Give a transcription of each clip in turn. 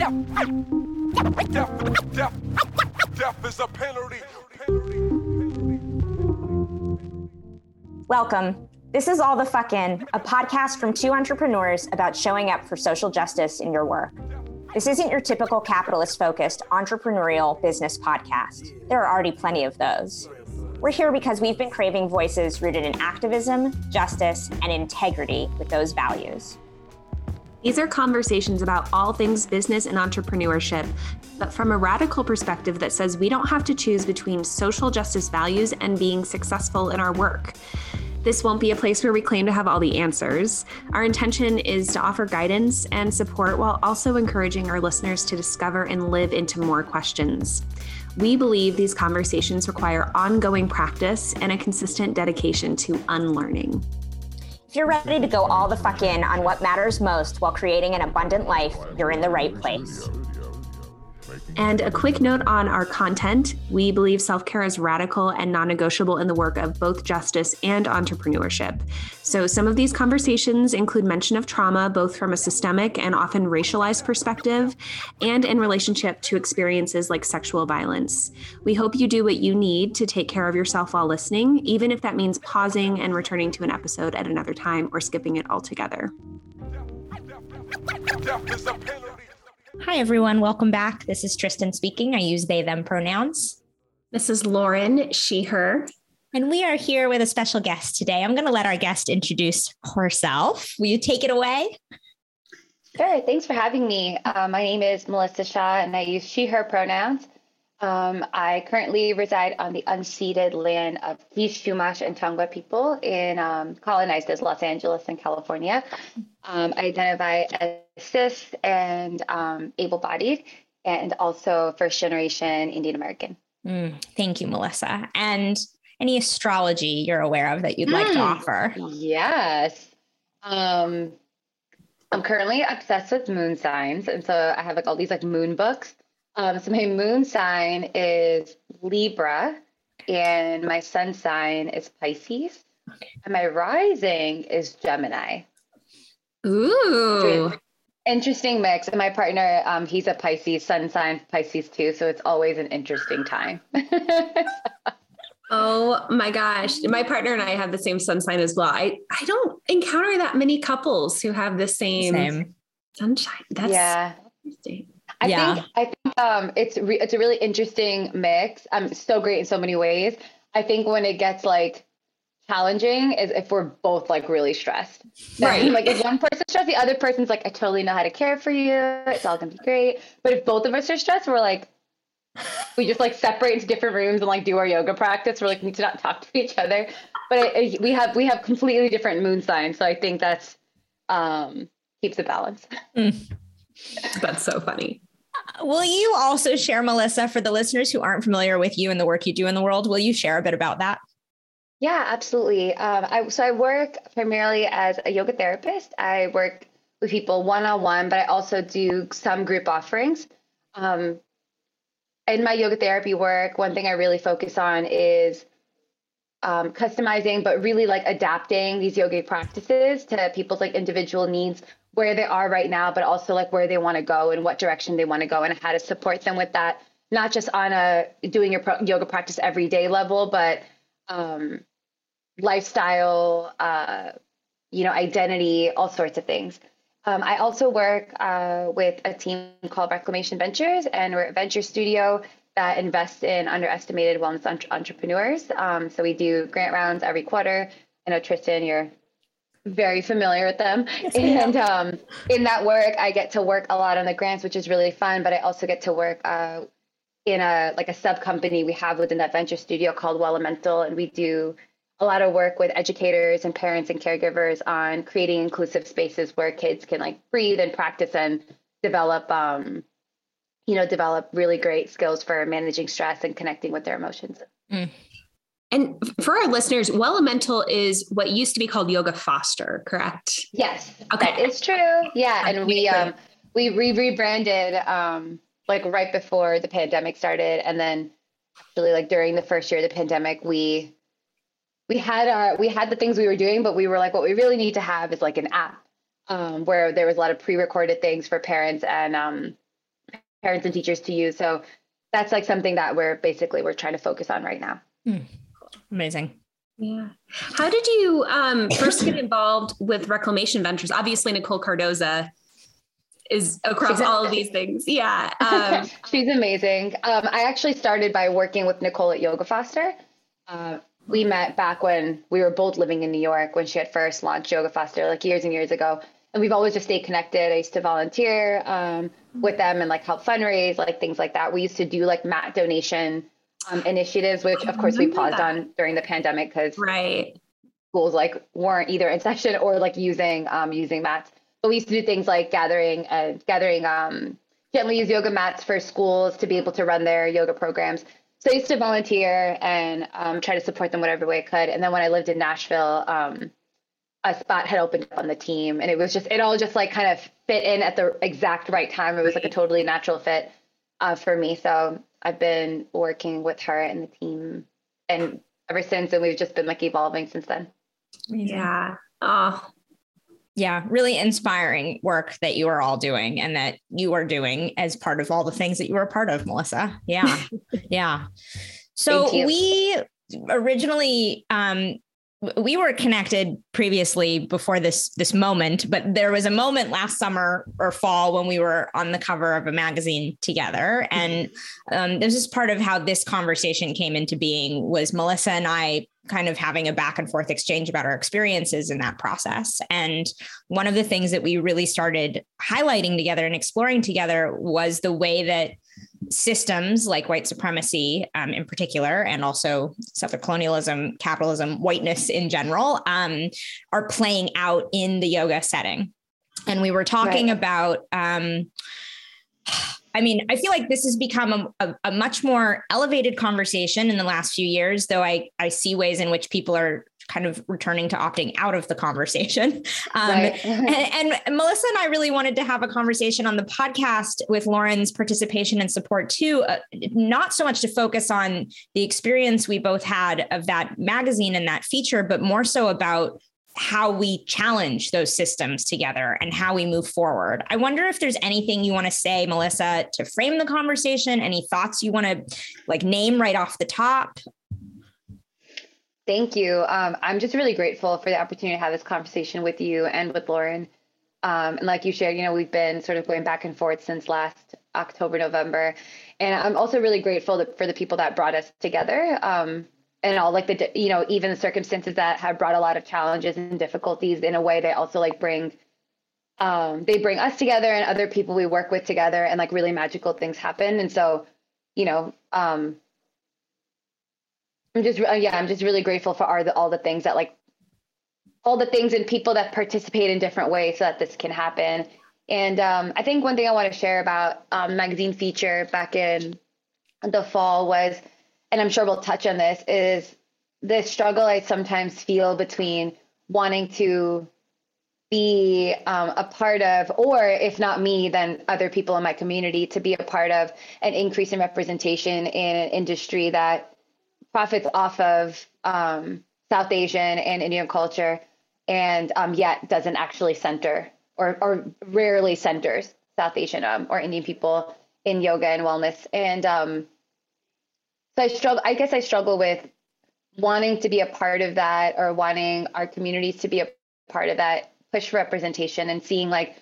Death, is a penalty. Welcome. This is All the Fuck In, a podcast from two entrepreneurs about showing up for social justice in your work. This isn't your typical capitalist focused entrepreneurial business podcast. There are already plenty of those. We're here because we've been craving voices rooted in activism, justice, and integrity with those values. These are conversations about all things business and entrepreneurship, but from a radical perspective that says we don't have to choose between social justice values and being successful in our work. This won't be a place where we claim to have all the answers. Our intention is to offer guidance and support while also encouraging our listeners to discover and live into more questions. We believe these conversations require ongoing practice and a consistent dedication to unlearning. If you're ready to go all the fuck in on what matters most while creating an abundant life, you're in the right place. And a quick note on our content we believe self care is radical and non negotiable in the work of both justice and entrepreneurship. So, some of these conversations include mention of trauma, both from a systemic and often racialized perspective, and in relationship to experiences like sexual violence. We hope you do what you need to take care of yourself while listening, even if that means pausing and returning to an episode at another time or skipping it altogether. Hi, everyone. Welcome back. This is Tristan speaking. I use they, them pronouns. This is Lauren, she, her. And we are here with a special guest today. I'm going to let our guest introduce herself. Will you take it away? Sure. Thanks for having me. Uh, my name is Melissa Shah, and I use she, her pronouns. Um, I currently reside on the unceded land of East Chumash and Tongva people in um, colonized as Los Angeles and California. Um, I identify as cis and um, able bodied, and also first generation Indian American. Mm, thank you, Melissa. And any astrology you're aware of that you'd like to Mm. offer? Yes. Um, I'm currently obsessed with moon signs, and so I have like all these like moon books. Um, so my moon sign is Libra, and my sun sign is Pisces, and my rising is Gemini. Ooh. Interesting mix. And my partner, um, he's a Pisces, sun sign Pisces too, so it's always an interesting time. Oh my gosh. My partner and I have the same sun sign as well. I, I don't encounter that many couples who have the same, Same. sun sign. That's yeah. interesting. I Yeah. think I think um, it's re- it's a really interesting mix. Um, so great in so many ways. I think when it gets like challenging is if we're both like really stressed. Right. Like if one person's stressed, the other person's like, I totally know how to care for you. It's all gonna be great. But if both of us are stressed, we're like, we just like separate into different rooms and like do our yoga practice. We're like, we need to not talk to each other. But it, it- we have we have completely different moon signs, so I think that's um keeps the balance. That's so funny. Will you also share, Melissa, for the listeners who aren't familiar with you and the work you do in the world? Will you share a bit about that? Yeah, absolutely. Um, I, so I work primarily as a yoga therapist. I work with people one on one, but I also do some group offerings. Um, in my yoga therapy work, one thing I really focus on is um, customizing, but really like adapting these yoga practices to people's like individual needs, where they are right now, but also like where they want to go and what direction they want to go, and how to support them with that. Not just on a doing your pro- yoga practice everyday level, but um, lifestyle, uh, you know, identity, all sorts of things. Um, I also work uh, with a team called Reclamation Ventures, and we're a venture studio that invests in underestimated wellness entre- entrepreneurs. Um, so we do grant rounds every quarter. I know Tristan, you're very familiar with them. and um, in that work, I get to work a lot on the grants, which is really fun. But I also get to work uh, in a like a sub company we have within that venture studio called Well Elemental, and we do a lot of work with educators and parents and caregivers on creating inclusive spaces where kids can like breathe and practice and develop um, you know develop really great skills for managing stress and connecting with their emotions And for our listeners, Well Elemental is what used to be called Yoga Foster, correct? yes Okay. that is true yeah and we um we re- rebranded um like right before the pandemic started and then actually like during the first year of the pandemic we we had our we had the things we were doing but we were like what we really need to have is like an app um, where there was a lot of pre-recorded things for parents and um, parents and teachers to use. So that's like something that we're basically we're trying to focus on right now. Mm. Amazing. Yeah. How did you um, first get involved with Reclamation Ventures? Obviously, Nicole Cardoza is across She's all of these things. Yeah. Um, She's amazing. Um, I actually started by working with Nicole at Yoga Foster. Uh, we met back when we were both living in New York when she had first launched Yoga Foster, like years and years ago. And we've always just stayed connected. I used to volunteer um, with them and like help fundraise, like things like that. We used to do like mat donation um, initiatives, which of course we paused that. on during the pandemic because right schools like weren't either in session or like using um, using mats. But we used to do things like gathering uh, gathering um, gently use yoga mats for schools to be able to run their yoga programs. So I used to volunteer and um, try to support them whatever way I could. And then when I lived in Nashville, um, a spot had opened up on the team, and it was just it all just like kind of fit in at the exact right time. It was like a totally natural fit uh, for me. So I've been working with her and the team, and ever since, and we've just been like evolving since then. Yeah. Oh, yeah, really inspiring work that you are all doing and that you are doing as part of all the things that you are part of, Melissa. Yeah. yeah. So we originally um, we were connected previously before this this moment but there was a moment last summer or fall when we were on the cover of a magazine together. And um, this is part of how this conversation came into being was melissa and i kind of having a back and forth exchange about our experiences in that process. And one of the things that we really started highlighting together and exploring together was the way that systems like white supremacy um, in particular, and also settler colonialism, capitalism, whiteness in general, um, are playing out in the yoga setting. And we were talking right. about, um, I mean, I feel like this has become a, a, a, much more elevated conversation in the last few years, though I, I see ways in which people are kind of returning to opting out of the conversation. Um, right. and, and, Melissa and I really wanted to have a conversation on the podcast with Lauren's participation and support too, uh, not so much to focus on the experience we both had of that magazine and that feature, but more so about how we challenge those systems together and how we move forward. I wonder if there's anything you want to say, Melissa, to frame the conversation, any thoughts you want to like name right off the top? Thank you. Um, I'm just really grateful for the opportunity to have this conversation with you and with Lauren. Um, and like you shared, you know, we've been sort of going back and forth since last October, November. And I'm also really grateful for the people that brought us together. Um, and all like the, you know, even the circumstances that have brought a lot of challenges and difficulties in a way, they also like bring, um, they bring us together and other people we work with together and like really magical things happen. And so, you know, um, I'm just uh, yeah, I'm just really grateful for all the all the things that like all the things and people that participate in different ways so that this can happen. And um, I think one thing I want to share about um, magazine feature back in the fall was, and I'm sure we'll touch on this, is the struggle I sometimes feel between wanting to be um, a part of, or if not me, then other people in my community to be a part of an increase in representation in an industry that profits off of um, South Asian and Indian culture, and um, yet doesn't actually center or, or rarely centers South Asian um, or Indian people in yoga and wellness. And um, so I struggle. I guess I struggle with wanting to be a part of that or wanting our communities to be a part of that push for representation and seeing like,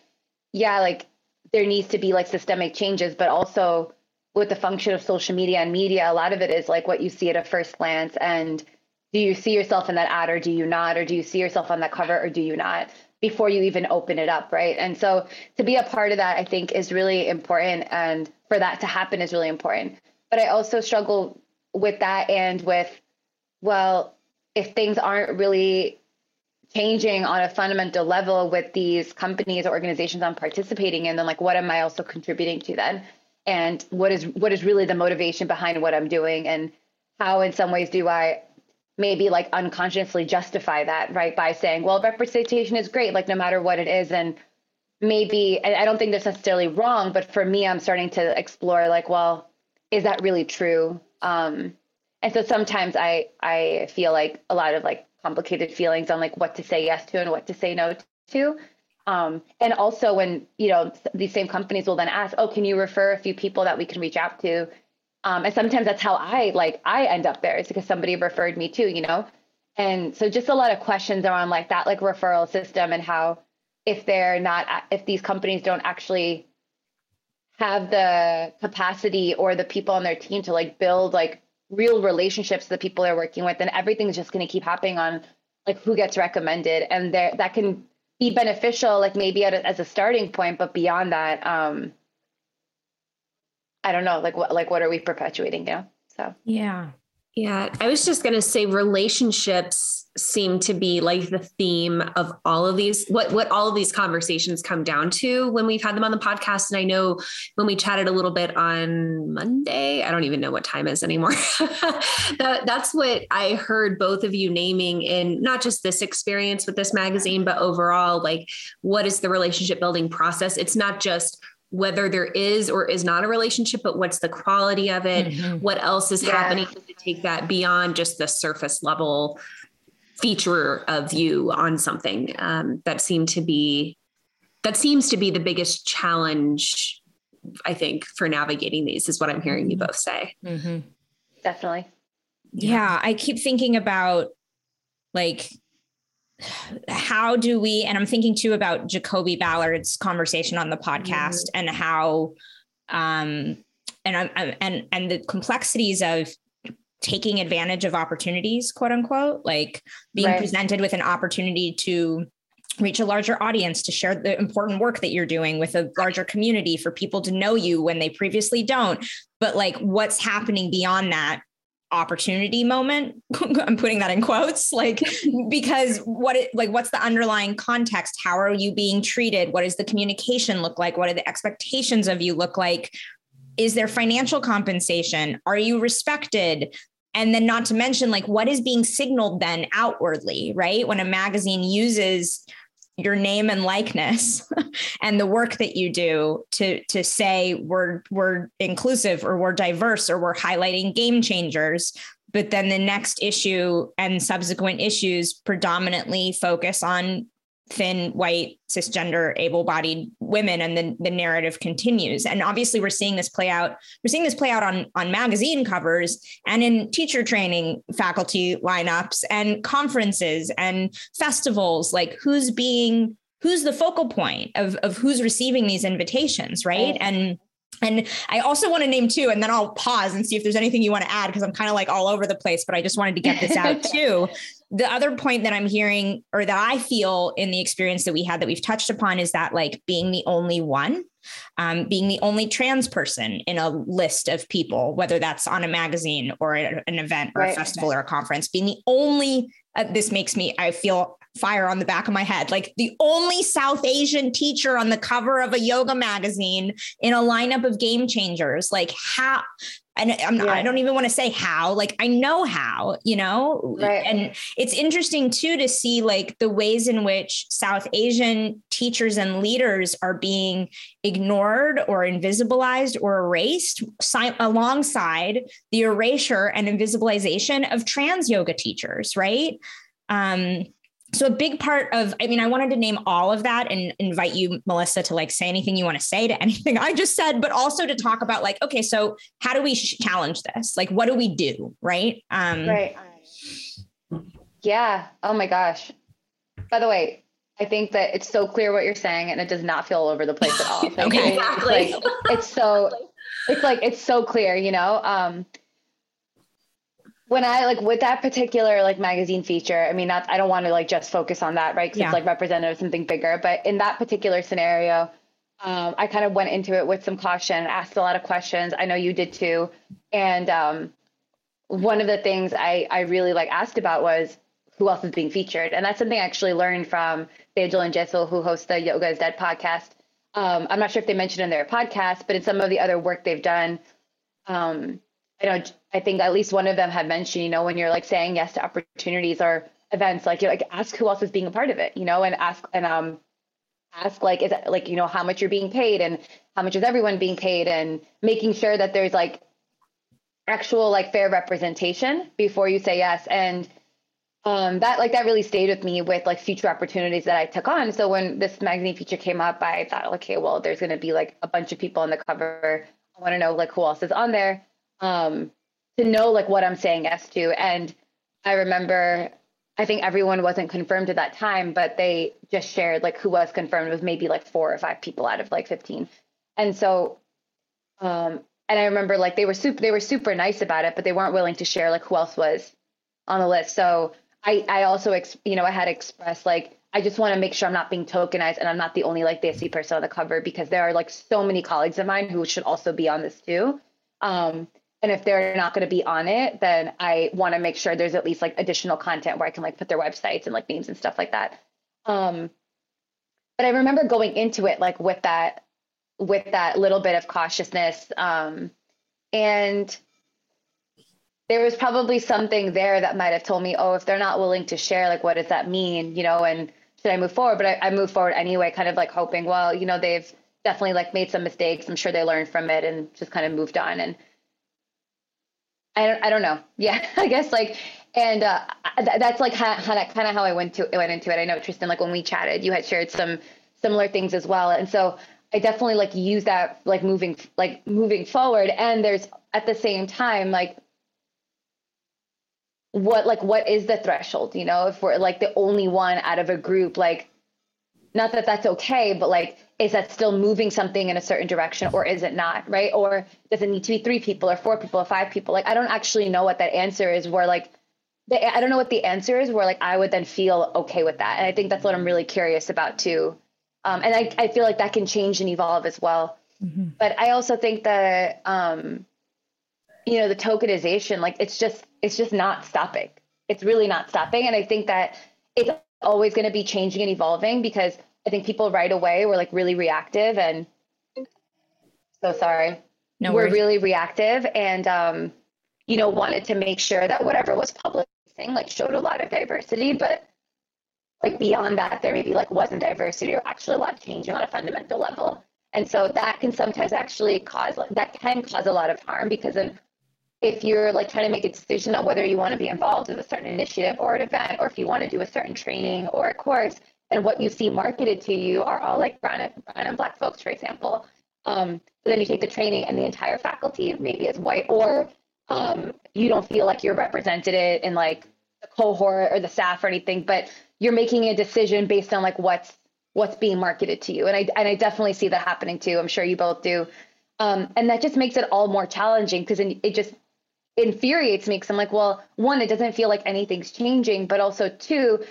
yeah, like there needs to be like systemic changes, but also with the function of social media and media, a lot of it is like what you see at a first glance. And do you see yourself in that ad or do you not? Or do you see yourself on that cover or do you not? Before you even open it up, right? And so to be a part of that, I think is really important. And for that to happen is really important. But I also struggle with that and with, well, if things aren't really changing on a fundamental level with these companies or organizations I'm participating in, then like what am I also contributing to then? And what is what is really the motivation behind what I'm doing and how in some ways do I maybe like unconsciously justify that right by saying well representation is great like no matter what it is. And maybe I don't think that's necessarily wrong but for me I'm starting to explore like well is that really true? Um and so sometimes I I feel like a lot of like complicated feelings on like what to say yes to and what to say no to Um, and also when, you know, these same companies will then ask, oh, can you refer a few people that we can reach out to? Um, and sometimes that's how I like I end up there. It's because somebody referred me too, you know? And so just a lot of questions around like that like referral system and how if they're not if these companies don't actually have the capacity or the people on their team to like build like real relationships with the people they're working with then everything's just going to keep happening on like who gets recommended and there that can be beneficial like maybe a, as a starting point but beyond that um i don't know like what like what are we perpetuating you know? So. Yeah. Yeah, I was just going to say relationships seem to be like the theme of all of these what what all of these conversations come down to when we've had them on the podcast and I know when we chatted a little bit on Monday, I don't even know what time is anymore. that, that's what I heard both of you naming in not just this experience with this magazine but overall like what is the relationship building process? It's not just whether there is or is not a relationship, but what's the quality of it? Mm-hmm. What else is yeah. happening to take that beyond just the surface level feature of you on something um, that seemed to be that seems to be the biggest challenge i think for navigating these is what i'm hearing you both say mm-hmm. definitely yeah i keep thinking about like how do we and i'm thinking too about jacoby ballard's conversation on the podcast mm-hmm. and how um and I'm, and and the complexities of taking advantage of opportunities quote unquote like being right. presented with an opportunity to reach a larger audience to share the important work that you're doing with a larger community for people to know you when they previously don't. But like what's happening beyond that opportunity moment i'm putting that in quotes like because what it like what's the underlying context? How are you being treated? What does the communication look like? What do the expectations of you look like is there financial compensation? Are you respected? And then not to mention like what is being signaled then outwardly right? When a magazine uses your name and likeness and the work that you do to to say we're we're inclusive or we're diverse or we're highlighting game changers but then the next issue and subsequent issues predominantly focus on thin white cisgender able-bodied women and then the narrative continues. And obviously we're seeing this play out we're seeing this play out on on magazine covers and in teacher training faculty lineups and conferences and festivals. Like who's being who's the focal point of of who's receiving these invitations right? And and I also want to name too, and then I'll pause and see if there's anything you want to add because I'm kind of like all over the place, but I just wanted to get this out too the other point that I'm hearing or that I feel in the experience that we had that we've touched upon is that like being the only one, um, being the only trans person in a list of people, whether that's on a magazine or an event or right. a festival or a conference, being the only, uh, this makes me, I feel fire on the back of my head. Like the only South Asian teacher on the cover of a yoga magazine in a lineup of game changers. Like how and I'm yeah. I don't even want to say how, like I know how, you know, right. and it's interesting too to see like the ways in which South Asian teachers and leaders are being ignored or invisibilized or erased si- alongside the erasure and invisibilization of trans yoga teachers, right? Um, so a big part of i mean i wanted to name all of that and invite you melissa to like say anything you want to say to anything i just said but also to talk about like okay so how do we challenge this? Like what do we do right? Um right. Yeah. Oh my gosh. By the way i think that it's so clear what you're saying and it does not feel all over the place at all. Like, okay. exactly. It's, like, it's so it's like it's so clear you know? Um when I like with that particular like magazine feature, I mean, not, I don't want to like just focus on that, right? Because yeah. it's like representative of something bigger. But in that particular scenario, um, I kind of went into it with some caution, asked a lot of questions. I know you did too. And um, one of the things I, I really like asked about was who else is being featured. And that's something I actually learned from Tejal and Jesal, who host the Yoga is Dead podcast. Um, I'm not sure if they mentioned in their podcast, but in some of the other work they've done, um, I know I think at least one of them had mentioned, you know, when you're like saying yes to opportunities or events, like you're like ask who else is being a part of it, you know, and ask and um ask like is it like you know how much you're being paid and how much is everyone being paid and making sure that there's like actual like fair representation before you say yes and um, that like that really stayed with me with like future opportunities that I took on. So when this magazine feature came up, I thought, okay, well, there's going to be like a bunch of people on the cover. I want to know like who else is on there um, to know like what I'm saying yes to. And I remember, I think everyone wasn't confirmed at that time, but they just shared like who was confirmed was maybe like four or five people out of like 15. And so, um, and I remember like they were super, they were super nice about it, but they weren't willing to share like who else was on the list. So I, I also, ex, you know, I had expressed like, I just want to make sure I'm not being tokenized and I'm not the only like Desi person on the cover because there are like so many colleagues of mine who should also be on this too. Um, and if they're not going to be on it, then I want to make sure there's at least like additional content where I can like put their websites and like names and stuff like that. Um, but I remember going into it like with that, with that little bit of cautiousness. Um, and there was probably something there that might have told me, oh, if they're not willing to share, like, what does that mean? You know, and should I move forward? But I, I moved forward anyway, kind of like hoping, well, you know, they've definitely like made some mistakes. I'm sure they learned from it and just kind of moved on. And I don't, I don't know. Yeah, I guess like, and uh, that's like how that kind of how I went to went into it. I know Tristan, like when we chatted, you had shared some similar things as well, and so I definitely like use that like moving like moving forward. And there's at the same time like what like what is the threshold you know if we're like the only one out of a group like not that that's okay but like is that still moving something in a certain direction or is it not right? Or does it need to be three people or four people or five people? Like i don't actually know what that answer is where like the, i don't know what the answer is where like i would then feel okay with that. And i think that's what i'm really curious about too. Um, and I, I feel like that can change and evolve as well. Mm-hmm. but i also think that um, you know the tokenization like it's just it's just not stopping. It's really not stopping. And i think that it's always going to be changing and evolving because i think people right away were like really reactive and so sorry. No we're really reactive and um you know wanted to make sure that whatever was publishing like showed a lot of diversity but like beyond that there maybe like wasn't diversity or actually a lot of change on a fundamental level. And so that can sometimes actually cause that can cause a lot of harm because of if you're like trying to make a decision on whether you want to be involved with a certain initiative or an event, or if you want to do a certain training or a course, and what you see marketed to you are all like brown and, brown and black folks, for example. Um, but then you take the training and the entire faculty maybe is white, or um, you don't feel like you're represented in like the cohort or the staff or anything, but you're making a decision based on like what's what's being marketed to you. And I and I definitely see that happening too. I'm sure you both do. Um, and that just makes it all more challenging because it just infuriates me because I'm like, well, one, it doesn't feel like anything's changing, but also two,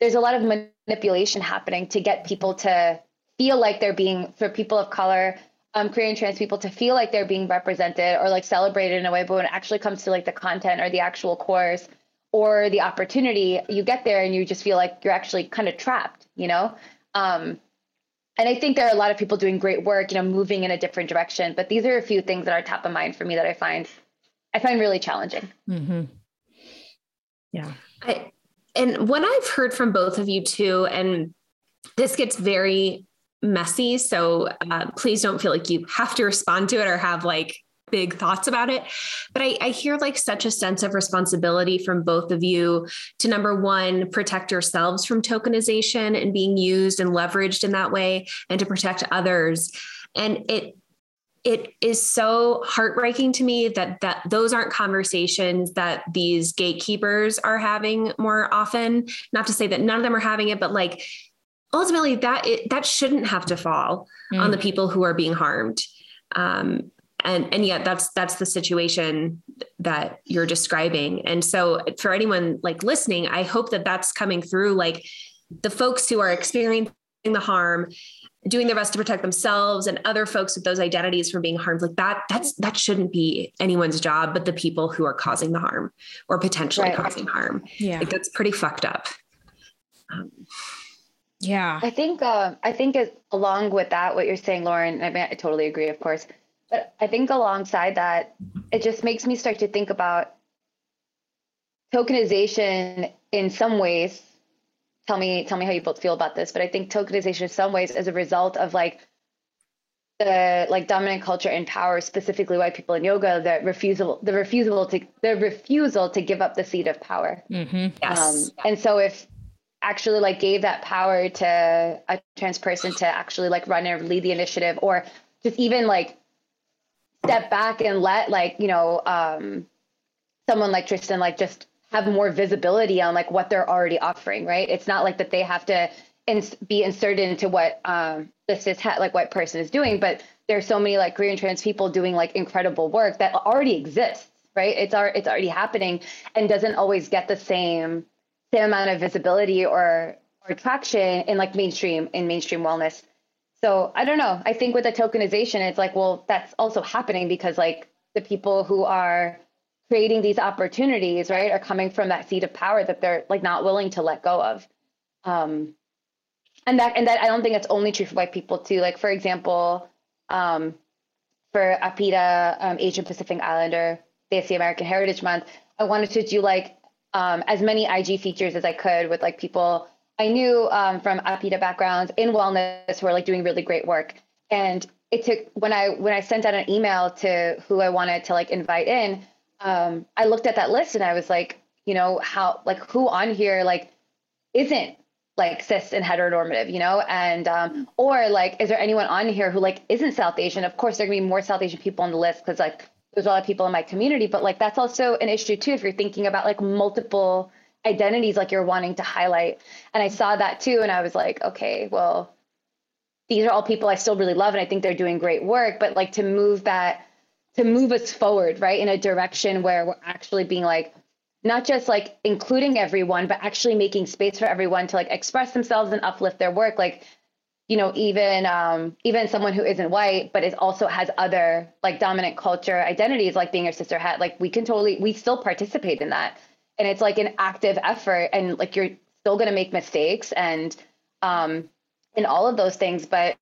there's a lot of manipulation happening to get people to feel like they're being for people of color, um, queer and trans people to feel like they're being represented or like celebrated in a way. But when it actually comes to like the content or the actual course or the opportunity, you get there and you just feel like you're actually kind of trapped, you know? Um, and I think there are a lot of people doing great work, you know, moving in a different direction. But these are a few things that are top of mind for me that I find I find really challenging. Mm-hmm. Yeah. I, and what I've heard from both of you too, and this gets very messy. So uh, please don't feel like you have to respond to it or have like big thoughts about it. But I, I, hear like such a sense of responsibility from both of you to number one, protect yourselves from tokenization and being used and leveraged in that way, and to protect others. And it it is so heartbreaking to me that that those aren't conversations that these gatekeepers are having more often. Not to say that none of them are having it but like ultimately that it, that shouldn't have to fall mm. on the people who are being harmed. Um, and and yet that's that's the situation that you're describing. And so for anyone like listening i hope that that's coming through like the folks who are experiencing the harm doing their best to protect themselves and other folks with those identities from being harmed like that that's that shouldn't be anyone's job but the people who are causing the harm or potentially right. causing harm. Yeah. Like that's pretty fucked up. Um, yeah. I think uh, i think as, along with that what you're saying lauren I, mean, I totally agree of course but i think alongside that it just makes me start to think about tokenization in some ways tell me tell me how you both feel about this but i think tokenization in some ways is a result of like the like dominant culture and power, specifically white people in yoga, the refusal, the refusal to the refusal to give up the seat of power. Mm-hmm. Yes. Um, and so if actually like gave that power to a trans person to actually like run and lead the initiative, or just even like step back and let like you know um, someone like Tristan like just have more visibility on like what they're already offering, right? It's not like that they have to ins- be inserted into what um, the cis het like white person is doing, but there's so many like queer and trans people doing like incredible work that already exists, right? It's our, it's already happening and doesn't always get the same same amount of visibility or or traction in like mainstream in mainstream wellness. So I don't know. I think with the tokenization, it's like, well, that's also happening because like the people who are creating these opportunities, right, are coming from that seat of power that they're like not willing to let go of. Um, and that and that I don't think it's only true for white people too. Like for example, um, for APIDA, um, Asian Pacific Islander, Day American Heritage Month, I wanted to do like um, as many IG features as I could with like people I knew um, from APIDA backgrounds in wellness who are like doing really great work. And it took when I when I sent out an email to who I wanted to like invite in, um, I looked at that list and I was like, you know, how like who on here like isn't like cis and heteronormative, you know, and um, or like, is there anyone on here who like isn't South Asian? Of course, there are gonna be more South Asian people on the list because like there's a lot of people in my community, but like that's also an issue too if you're thinking about like multiple identities like you're wanting to highlight. And I saw that too, and I was like, okay, well, these are all people I still really love, and I think they're doing great work, but like to move that to move us forward, right, in a direction where we're actually being like not just like including everyone, but actually making space for everyone to like express themselves and uplift their work. Like, you know, even um, even someone who isn't white, but is also has other like dominant culture identities, like being a cis het, like we can totally we still participate in that. And it's like an active effort and like you're still gonna make mistakes and um and all of those things, but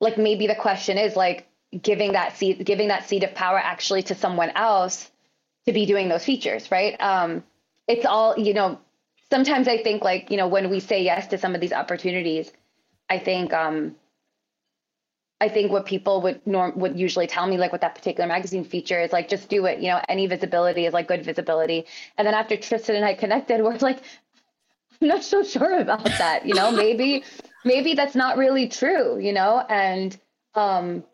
like maybe the question is like giving that seat giving that seat of power actually to someone else to be doing those features, right? Um, it's all, you know, sometimes I think like, you know, when we say yes to some of these opportunities, I think, um, I think what people would norm would usually tell me, like with that particular magazine feature, is like just do it. You know, any visibility is like good visibility. And then after Tristan and I connected, we're like, I'm not so sure about that. You know, maybe maybe that's not really true. You know, and um,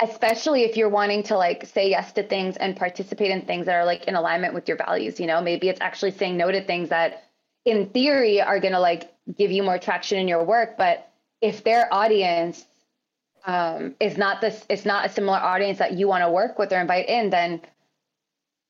especially if you're wanting to like say yes to things and participate in things that are like in alignment with your values you know? Maybe it's actually saying no to things that in theory are going to like give you more traction in your work but if their audience um, is not this it's not a similar audience that you want to work with or invite in then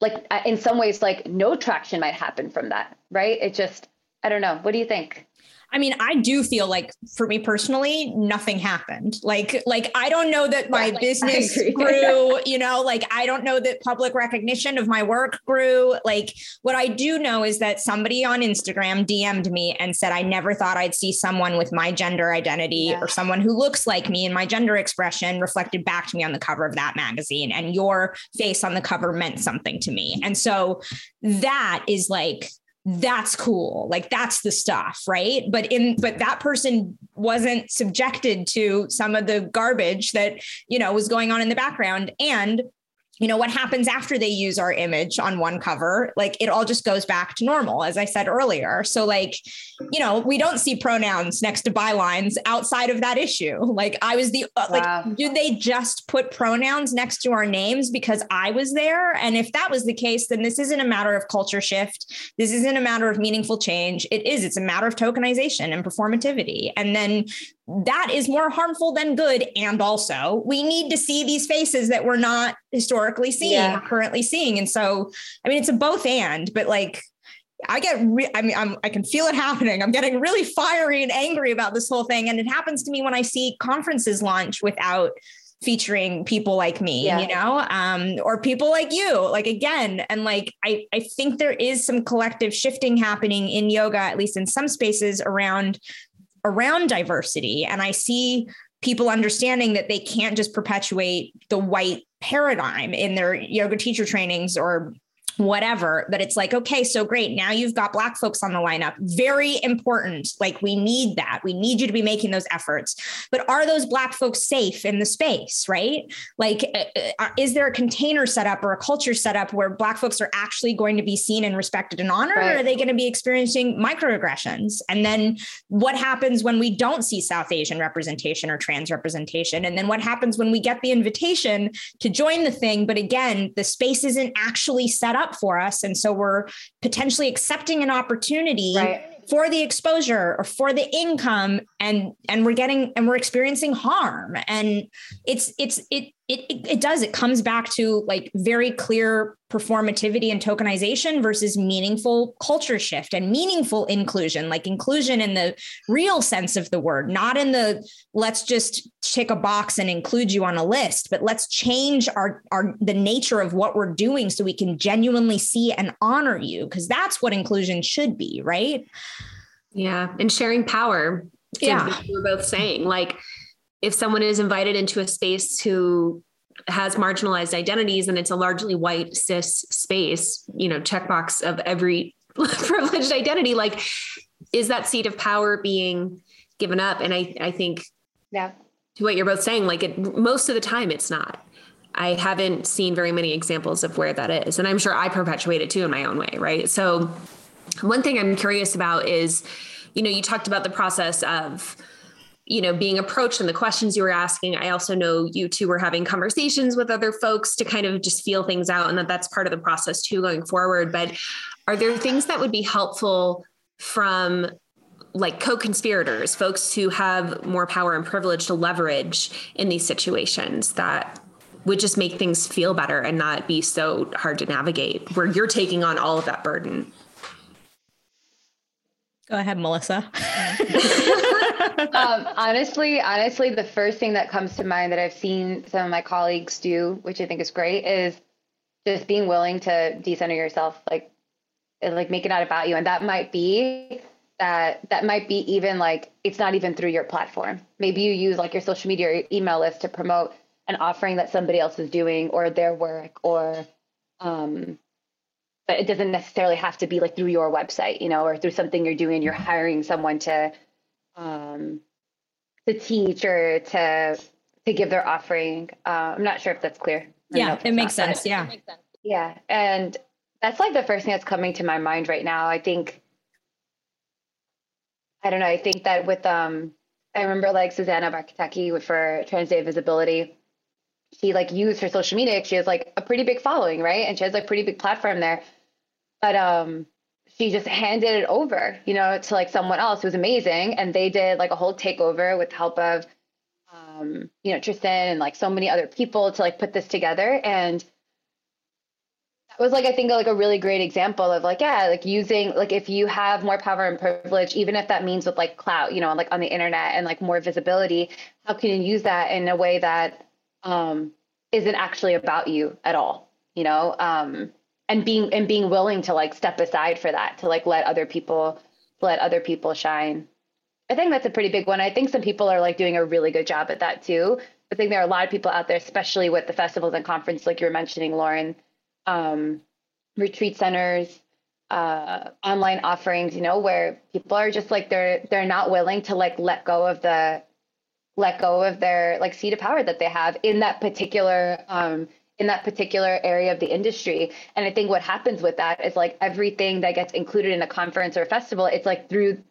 like in some ways like no traction might happen from that right? It just i don't know. What do you think I mean, I do feel like for me personally, nothing happened. Like, like I don't know that my yeah, business grew, you know, like I don't know that public recognition of my work grew. Like what I do know is that somebody on Instagram DM'd me and said, I never thought I'd see someone with my gender identity yeah. or someone who looks like me and my gender expression reflected back to me on the cover of that magazine. And your face on the cover meant something to me. And so that is like that's cool. Like that's the stuff right? But in but that person wasn't subjected to some of the garbage that you know was going on in the background. And you know what happens after they use our image on one cover like it all just goes back to normal as i said earlier. So like you know we don't see pronouns next to bylines outside of that issue. Like i was the uh, wow. like do they just put pronouns next to our names because i was there? And if that was the case then this isn't a matter of culture shift. This isn't a matter of meaningful change. It is. It's a matter of tokenization and performativity. And then that is more harmful than good. And also, we need to see these faces that we're not historically seeing yeah. or currently seeing. And so, I mean, it's a both and, but like, I get, re- I mean, I'm, I can feel it happening. I'm getting really fiery and angry about this whole thing. And it happens to me when I see conferences launch without featuring people like me, yeah. you know, um, or people like you, like again. And like, I, I think there is some collective shifting happening in yoga, at least in some spaces around around diversity. And I see people understanding that they can't just perpetuate the white paradigm in their yoga teacher trainings or whatever. But it's like, okay, so great. Now you've got Black folks on the lineup. Very important. Like, we need that. We need you to be making those efforts. But are those Black folks safe in the space, right? Like, uh, uh is there a container set up or a culture set up where Black folks are actually going to be seen and respected and honored? Right. Or are they going to be experiencing microaggressions? And then what happens when we don't see South Asian representation or trans representation? And then what happens when we get the invitation to join the thing? But again, the space isn't actually set up for us. And so we're potentially accepting an opportunity. Right for the exposure or for the income and and we're getting and we're experiencing harm and it's it's it it, it does it comes back to like very clear performativity and tokenization versus meaningful culture shift and meaningful inclusion like inclusion in the real sense of the word not in the let's just tick a box and include you on a list but let's change our our the nature of what we're doing so we can genuinely see and honor you because that's what inclusion should be right? Yeah and sharing power yeah. we're both saying like if someone is invited into a space who has marginalized identities and it's a largely white cis space, you know, checkbox of every privileged identity, like is that seat of power being given up? And I, I think yeah, to what you're both saying, like it most of the time it's not. I haven't seen very many examples of where that is. And I'm sure I perpetuate it too in my own way, right? So one thing I'm curious about is, you know, you talked about the process of you know being approached and the questions you were asking. I also know you two were having conversations with other folks to kind of just feel things out and that that's part of the process too going forward. But are there things that would be helpful from like co-conspirators folks who have more power and privilege to leverage in these situations that would just make things feel better and not be so hard to navigate where you're taking on all of that burden? Go ahead, Melissa. um, honestly, honestly, the first thing that comes to mind that I've seen some of my colleagues do, which I think is great, is just being willing to decenter yourself, like, like make it not about you, and that might be that that might be even like it's not even through your platform. Maybe you use like your social media or email list to promote an offering that somebody else is doing or their work or um, but it doesn't necessarily have to be like through your website, you know, or through something you're doing. You're hiring someone to um, to teach or to to give their offering. Uh, I'm not sure if that's clear. Yeah, it makes sense. Yeah. Yeah, and that's like the first thing that's coming to my mind right now. I think I don't know. I think that with um, I remember like Susanna Barkataki for Trans Day Visibility. She like used her social media. She has like a pretty big following, right? And she has like pretty big platform there but um she just handed it over, you know, to like someone else who was amazing. And they did like a whole takeover with the help of, um, you know, Tristan and like so many other people to like put this together. And that was like, I think like a really great example of like, yeah, like using, like if you have more power and privilege, even if that means with like clout, you know, like on the internet and like more visibility, how can you use that in a way that um, isn't actually about you at all, you know? Um, and being and being willing to like step aside for that to like let other people let other people shine. I think that's a pretty big one. I think some people are like doing a really good job at that too. I think there are a lot of people out there especially with the festivals and conference like you were mentioning lauren um, retreat centers uh, online offerings you know where people are just like they're they're not willing to like let go of the let go of their like seat of power that they have in that particular um, in that particular area of the industry. And I think what happens with that is like everything that gets included in a conference or a festival, it's like through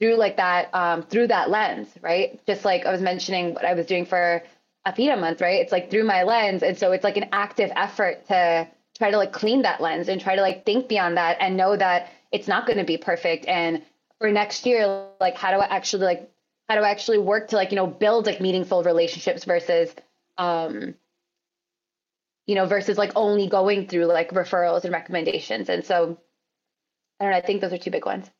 through like that um, through that lens, right? Just like I was mentioning what I was doing for a APIDA month, right? It's like through my lens, and so it's like an active effort to try to like clean that lens and try to like think beyond that and know that it's not going to be perfect. And for next year, like how do I actually like how do I actually work to like you know build like meaningful relationships versus um you know, versus like only going through like referrals and recommendations. And so I don't know, I think those are two big ones.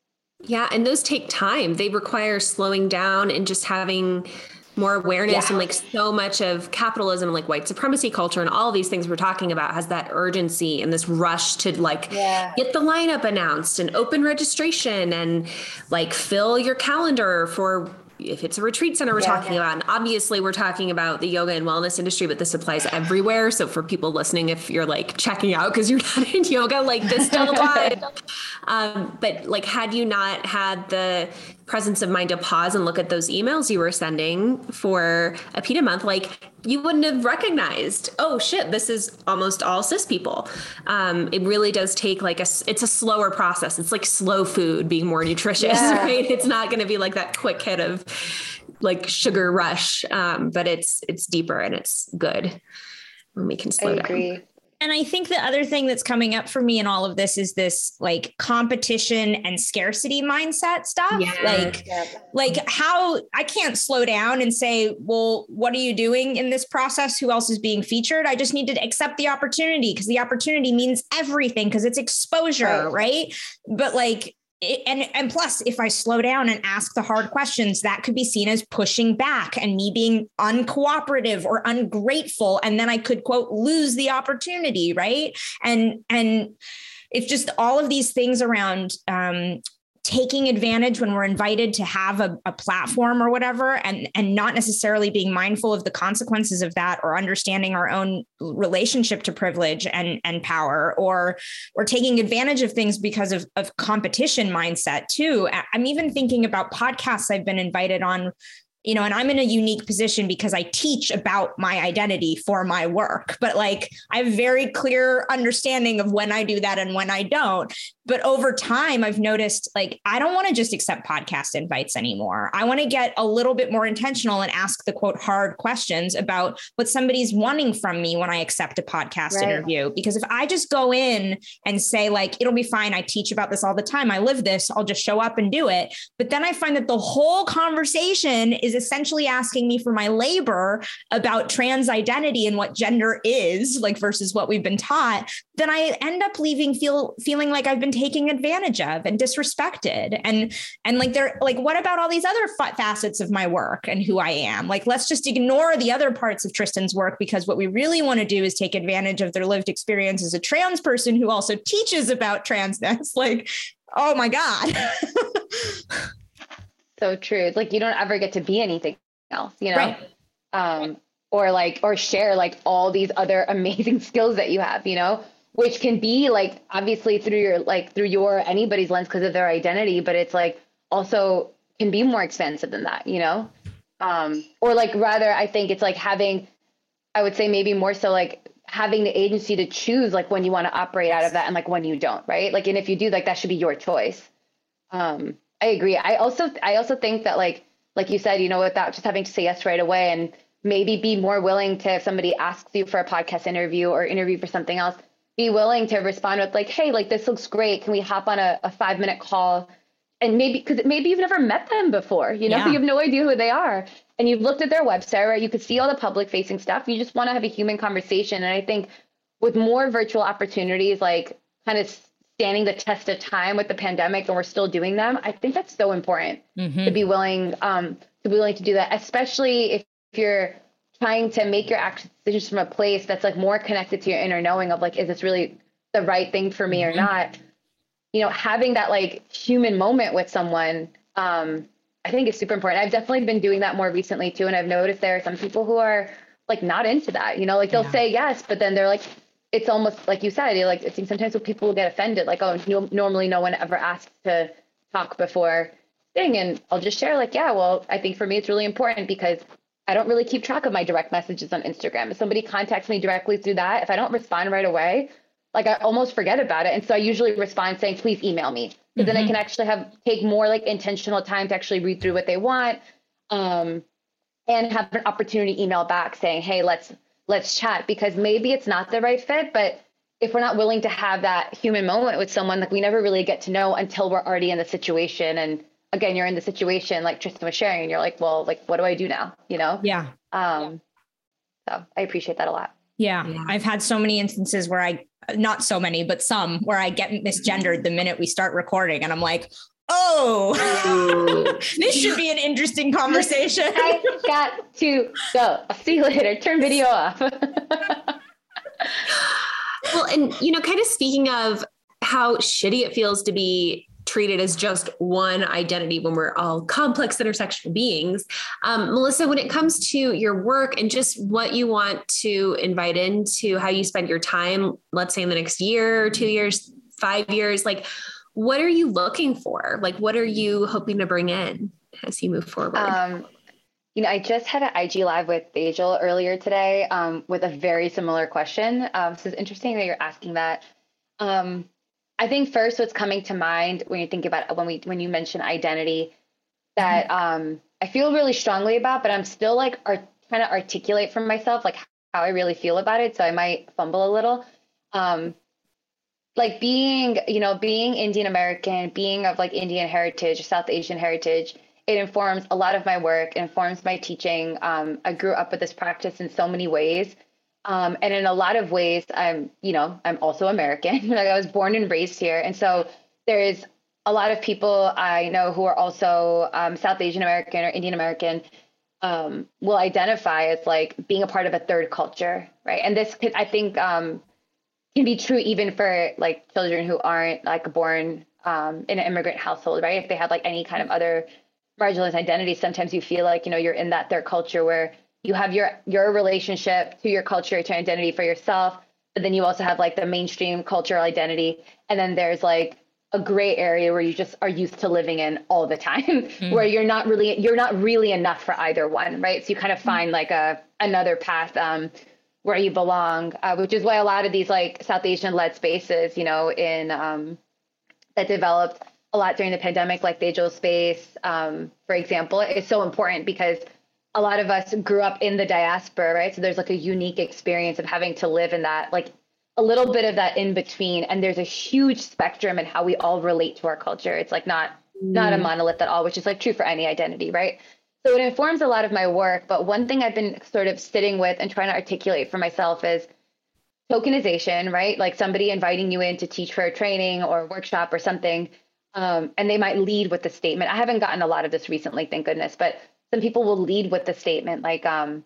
Yeah, and those take time. They require slowing down and just having more awareness yeah. and like so much of capitalism like white supremacy culture and all these things we're talking about has that urgency and this rush to like yeah. get the lineup announced and open registration and like fill your calendar for if it's a retreat center we're Yeah. talking about and obviously we're talking about the yoga and wellness industry but this applies everywhere so for people listening if you're like checking out because you're not in yoga like this still applies um, but like had you not had the presence of mind to pause and look at those emails you were sending for APIDA month like you wouldn't have recognized oh shit this is almost all cis people um, it really does take like a, it's a slower process it's like slow food being more nutritious Yeah. right it's not going to be like that quick hit of like sugar rush um, but it's it's deeper and it's good when we can I slow down agree. And I think the other thing that's coming up for me in all of this is this like competition and scarcity mindset stuff. Yeah. Like Yeah. like how I can't slow down and say, well, what are you doing in this process? Who else is being featured? I just need to accept the opportunity because the opportunity means everything because it's exposure, right? But like, it, and and plus, if I slow down and ask the hard questions, that could be seen as pushing back and me being uncooperative or ungrateful, and then I could quote lose the opportunity, right? And and it's just all of these things around um, taking advantage when we're invited to have a, a platform or whatever and and not necessarily being mindful of the consequences of that or understanding our own relationship to privilege and and power or or taking advantage of things because of of competition mindset too i'm even thinking about podcasts i've been invited on you know, and I'm in a unique position because I teach about my identity for my work, but like I have very clear understanding of when I do that and when I don't. But over time, I've noticed like I don't want to just accept podcast invites anymore. I want to get a little bit more intentional and ask the quote hard questions about what somebody's wanting from me when I accept a podcast Right. interview. Because if I just go in and say, like, it'll be fine, I teach about this all the time, I live this, I'll just show up and do it. But then I find that the whole conversation is essentially asking me for my labor about trans identity and what gender is, like versus what we've been taught. Then I end up leaving feel feeling like I've been taken advantage of and disrespected. And and like they're like, what about all these other facets of my work and who I am? Like, let's just ignore the other parts of Tristan's work because what we really want to do is take advantage of their lived experience as a trans person who also teaches about transness. Like, oh my God. so true. It's like you don't ever get to be anything else, you know? Right. Um, or like, or share like all these other amazing skills that you have, you know, which can be like obviously through your like through your anybody's lens because of their identity, but it's like also can be more expensive than that, you know? Um, or like rather, I think it's like having, I would say maybe more so like having the agency to choose like when you want to operate out of that and like when you don't, right? Like, and if you do, like that should be your choice. Um, I agree. I also I also think that like like you said, you know, without just having to say yes right away and maybe be more willing to if somebody asks you for a podcast interview or interview for something else, be willing to respond with like, hey, like this looks great. Can we hop on a, a five minute call? And maybe because maybe you've never met them before, you know, Yeah. you have no idea who they are. And you've looked at their website, right? You could see all the public facing stuff. You just want to have a human conversation. And I think with more virtual opportunities, like kind of standing the test of time with the pandemic and we're still doing them, I think that's so important to be willing um, to be willing to do that, especially if, if you're trying to make your action decisions from a place that's like more connected to your inner knowing of like, is this really the right thing for me or not? You know, having that like human moment with someone, um, I think is super important. I've definitely been doing that more recently too, and I've noticed there are some people who are like not into that. You know, like they'll Yeah. say yes, but then they're like, it's almost like you said. Like, I think sometimes people will get offended, like, oh, no, normally no one ever asks to talk before thing, and I'll just share like, yeah, well, I think for me it's really important because I don't really keep track of my direct messages on Instagram. If somebody contacts me directly through that, if I don't respond right away, like I almost forget about it. And so I usually respond saying, please email me. Because then I can actually have take more like intentional time to actually read through what they want. Um, and have an opportunity to email back saying, hey, let's let's chat because maybe it's not the right fit, but if we're not willing to have that human moment with someone, like we never really get to know until we're already in the situation. And again, you're in the situation like Tristan was sharing, and you're like, well, like what do I do now? You know? Yeah. Um, so I appreciate that a lot. Yeah. Yeah. I've had so many instances where I, not so many, but some where I get misgendered the minute we start recording. And I'm like, oh, this should be an interesting conversation. I got to go. I'll see you later. Turn video off. Well, and you know, kind of speaking of how shitty it feels to be treated as just one identity when we're all complex intersectional beings. Um, Melissa, when it comes to your work and just what you want to invite into how you spend your time, let's say in the next year, two years, five years, like what are you looking for? Like, what are you hoping to bring in as you move forward? Um, you know, I just had an IG live with Tejal earlier today um, with a very similar question. Um, so it's interesting that you're asking that. Um, I think first, what's coming to mind when you think about when we when you mention identity, that mm-hmm. um, I feel really strongly about, but I'm still like are trying to articulate for myself like how I really feel about it. So I might fumble a little. Um, like being, you know, being Indian American, being of like Indian heritage, South Asian heritage, it informs a lot of my work, informs my teaching. Um, I grew up with this practice in so many ways. Um, and in a lot of ways, I'm, you know, I'm also American. like I was born and raised here. And so there is a lot of people I know who are also um, South Asian American or Indian American um, will identify as like being a part of a third culture, right? And this could, I think, um, can be true even for like children who aren't like born um, in an immigrant household, right? If they have like any kind of other marginalized identity, sometimes you feel like you know you're in that third culture where you have your your relationship to your culture, to identity for yourself, but then you also have like the mainstream cultural identity, and then there's like a gray area where you just are used to living in all the time, mm. where you're not really you're not really enough for either one, right? So you kind of find mm. like a another path. Um, where you belong, uh, which is why a lot of these like South Asian led spaces, you know, in um, that developed a lot during the pandemic, like Tejal Space, um, for example, is so important because a lot of us grew up in the diaspora, right? So there's like a unique experience of having to live in that, like a little bit of that in between. And there's a huge spectrum in how we all relate to our culture. It's like not mm. not a mm. monolith at all, which is like true for any identity, right? So it informs a lot of my work. But one thing I've been sort of sitting with and trying to articulate for myself is tokenization, right? Like somebody inviting you in to teach for a training or workshop or something. Um, and they might lead with the statement. I haven't gotten a lot of this recently, thank goodness, but some people will lead with the statement like, um,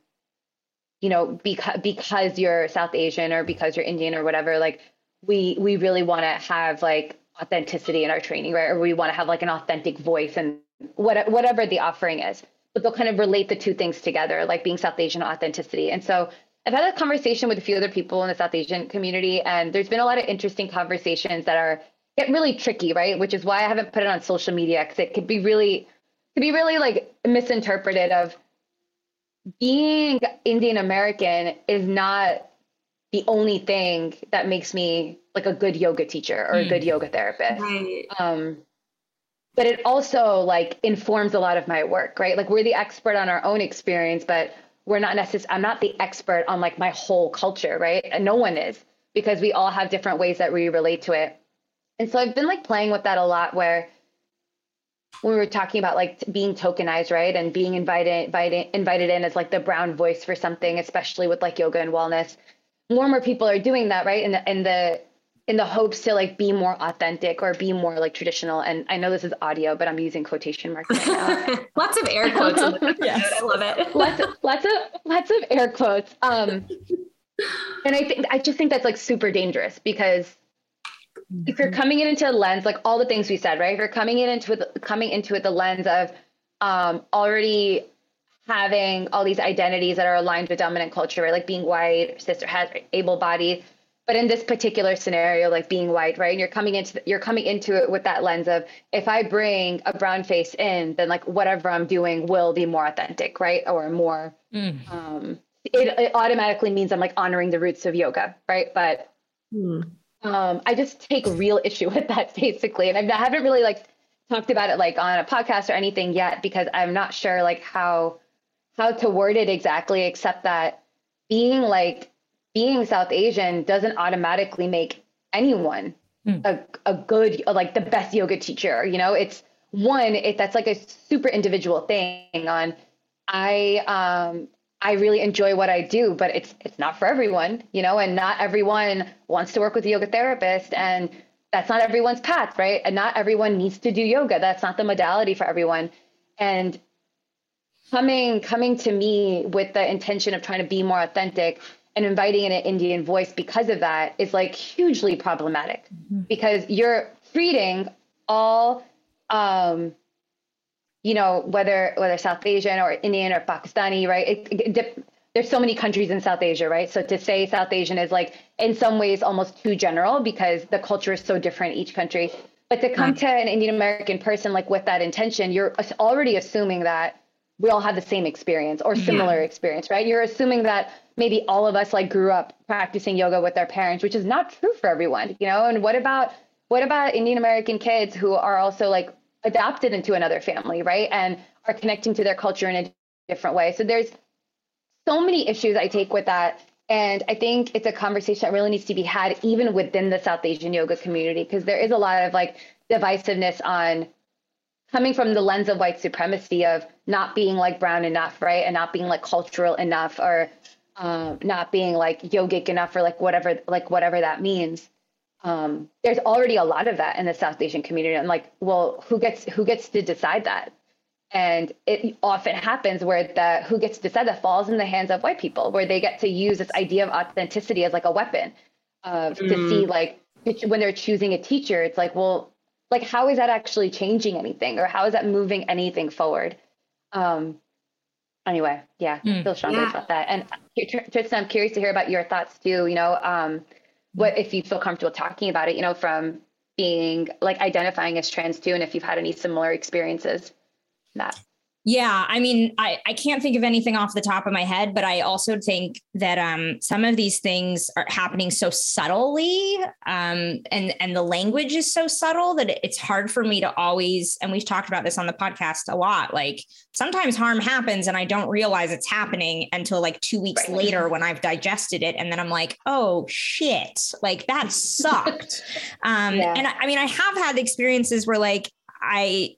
you know, because because you're South Asian or because you're Indian or whatever, like we we really want to have like authenticity in our training, right? Or we want to have like an authentic voice and what, whatever the offering is but they'll kind of relate the two things together, like being South Asian authenticity. And so I've had a conversation with a few other people in the South Asian community, and there's been a lot of interesting conversations that are get really tricky, right? Which is why I haven't put it on social media because it could be really could be really like misinterpreted of being Indian American is not the only thing that makes me like a good yoga teacher or mm. a good yoga therapist. Right. Um, but it also like informs a lot of my work, right? Like we're the expert on our own experience, but we're not necessarily, I'm not the expert on like my whole culture, right? And no one is because we all have different ways that we relate to it. And so I've been like playing with that a lot where when we were talking about like being tokenized, right? And being invited, invited, invited in as like the brown voice for something, especially with like yoga and wellness. More and more people are doing that, right? And the, and the in the hopes to like be more authentic or be more like traditional. And I know this is audio, but I'm using quotation marks right now. lots of air quotes. yes. I love it. lots of lots of lots of air quotes. Um, and I think I just think that's like super dangerous because if you're coming in into a lens, like all the things we said, right? If you're coming in into it, coming into it the lens of um, already having all these identities that are aligned with dominant culture, right? Like being white, cis het able bodied but in this particular scenario like being white right and you're coming into you're coming into it with that lens of if i bring a brown face in then like whatever i'm doing will be more authentic right or more mm. um, it, it, automatically means i'm like honoring the roots of yoga right but mm. Um, i just take real issue with that basically and I've, i haven't really like talked about it like on a podcast or anything yet because i'm not sure like how how to word it exactly except that being like being South Asian doesn't automatically make anyone mm. a, a good, like the best yoga teacher. You know, it's one, it, that's like a super individual thing on, I, um, I really enjoy what I do, but it's, it's not for everyone, you know, and not everyone wants to work with a yoga therapist and that's not everyone's path, right? And not everyone needs to do yoga. That's not the modality for everyone. And coming coming to me with the intention of trying to be more authentic and inviting in an Indian voice because of that is like hugely problematic mm-hmm. because you're treating all, um, you know, whether whether South Asian or Indian or Pakistani, right? It, it, there's so many countries in South Asia, right? So to say South Asian is like in some ways almost too general because the culture is so different each country. But to come to an Indian American person like with that intention, you're already assuming that we all have the same experience or similar yeah. experience, right? You're assuming that maybe all of us like grew up practicing yoga with our parents, which is not true for everyone, you know? And what about what about Indian American kids who are also like adopted into another family, right? And are connecting to their culture in a different way. So there's so many issues I take with that. And I think it's a conversation that really needs to be had even within the South Asian yoga community, because there is a lot of like divisiveness on coming from the lens of white supremacy of not being like brown enough, right? And not being like cultural enough or um, not being like yogic enough or like whatever, like whatever that means. Um, there's already a lot of that in the South Asian community. I'm like, well, who gets who gets to decide that? And it often happens where the who gets to decide that falls in the hands of white people, where they get to use this idea of authenticity as like a weapon uh, mm. to see like when they're choosing a teacher, it's like, well, like how is that actually changing anything or how is that moving anything forward um anyway yeah mm, feel strongly yeah. about that and tristan i'm curious to hear about your thoughts too you know um what if you feel comfortable talking about it you know from being like identifying as trans too and if you've had any similar experiences? That yeah, I mean, I, I can't think of anything off the top of my head, but I also think that um, some of these things are happening so subtly, um, and and the language is so subtle that it's hard for me to always. And we've talked about this on the podcast a lot. Like sometimes harm happens, and I don't realize it's happening until like two weeks right. later when I've digested it, and then I'm like, oh shit, like that sucked. um, yeah. And I, I mean, I have had experiences where like I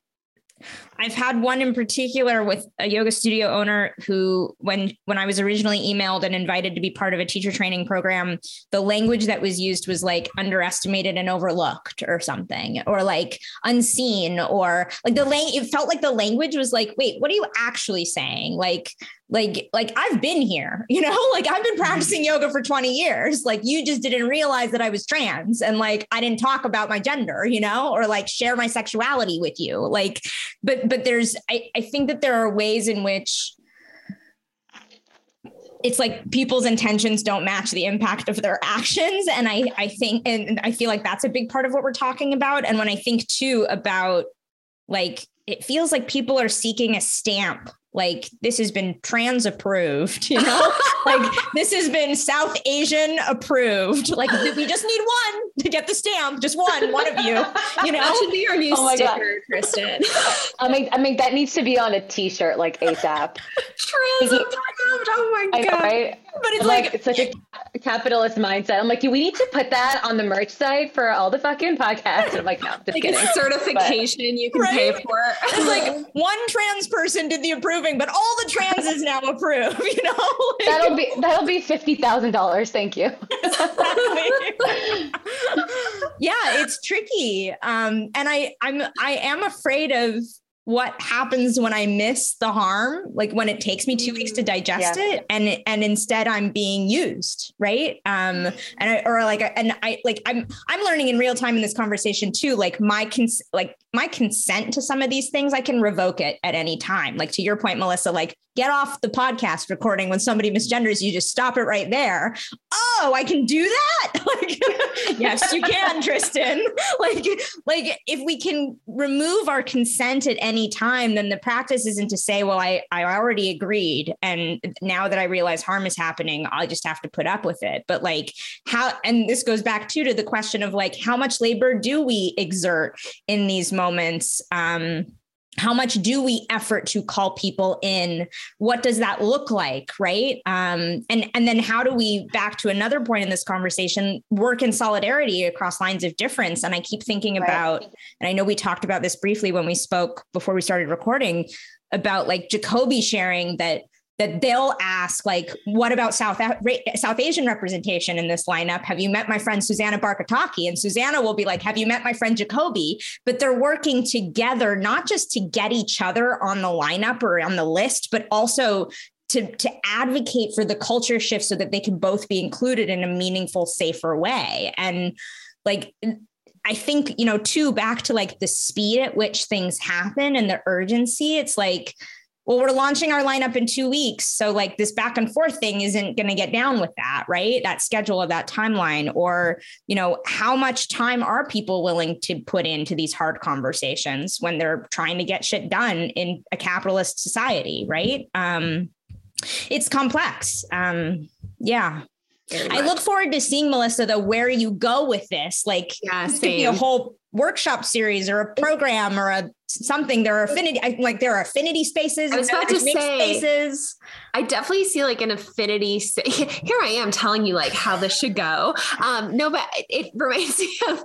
I've had one in particular with a yoga studio owner who, when when I was originally emailed and invited to be part of a teacher training program, the language that was used was like underestimated and overlooked or something, or like unseen, or like the lang. It felt like the language was like, wait, what are you actually saying? Like like like i've been here you know? Like i've been mm-hmm. practicing yoga for 20 years. Like you just didn't realize that i was trans and like i didn't talk about my gender you know? Or like share my sexuality with you. Like but but there's i, I think that there are ways in which it's like people's intentions don't match the impact of their actions. And i i think and i feel like that's a big part of what we're talking about. And when i think too about like it feels like people are seeking a stamp like this has been trans approved, you know, like this has been South Asian approved. Like we just need one to get the stamp, just one, one of you, you know. That should be your new oh sticker, God. Tristan. I mean, I mean that needs to be on a T-shirt like ASAP. trans approved. Oh my god! Know, right? But it's like, like, it's such a capitalist mindset. I'm like, do we need to put that on the merch site for all the fucking podcasts? And I'm like, no, just like kidding. certification but, you can right? pay for. It's like one trans person did the approving, but all the trans is now approved. You know, like, that'll be that'll be fifty thousand dollars. Thank you. yeah, it's tricky, um, and I I'm I am afraid of what happens when I miss the harm, like when it takes me two weeks to digest yeah. it, and and instead I'm being used, right? Um, and I, or like, and I like I'm I'm learning in real time in this conversation too. Like my cons, like my consent to some of these things, I can revoke it at any time. Like to your point, Melissa, like get off the podcast recording when somebody misgenders you, just stop it right there. Oh, I can do that. like, yes, you can, Tristan. Like, like if we can remove our consent at any time, then the practice isn't to say, well, I, I already agreed. And now that I realize harm is happening, I'll just have to put up with it. But like how, and this goes back too to the question of like, how much labor do we exert in these moments? Um, how much do we effort to call people in? What does that look like right? Um, and and then how do we back to another point in this conversation work in solidarity across lines of difference? And i keep thinking right. about and i know we talked about this briefly when we spoke before we started recording about like jacoby sharing that that they'll ask like what about south south asian representation in this lineup? Have you met my friend susanna barkataki? And susanna will be like have you met my friend jacoby? But they're working together not just to get each other on the lineup or on the list but also to, to advocate for the culture shift so that they can both be included in a meaningful safer way. And like I think, you know, too, back to like the speed at which things happen and the urgency, it's like, well, we're launching our lineup in two weeks. So, like, this back and forth thing isn't going to get down with that, right? That schedule of that timeline. Or, you know, how much time are people willing to put into these hard conversations when they're trying to get shit done in a capitalist society, right? Um, it's complex. Um, yeah. I look forward to seeing Melissa though where you go with this. Like, yeah, this could be a whole workshop series or a program or a something. There are affinity, like there are affinity spaces. I was about to say, spaces. I definitely see like an affinity. Here I am telling you like how this should go. Um, no, but it reminds me of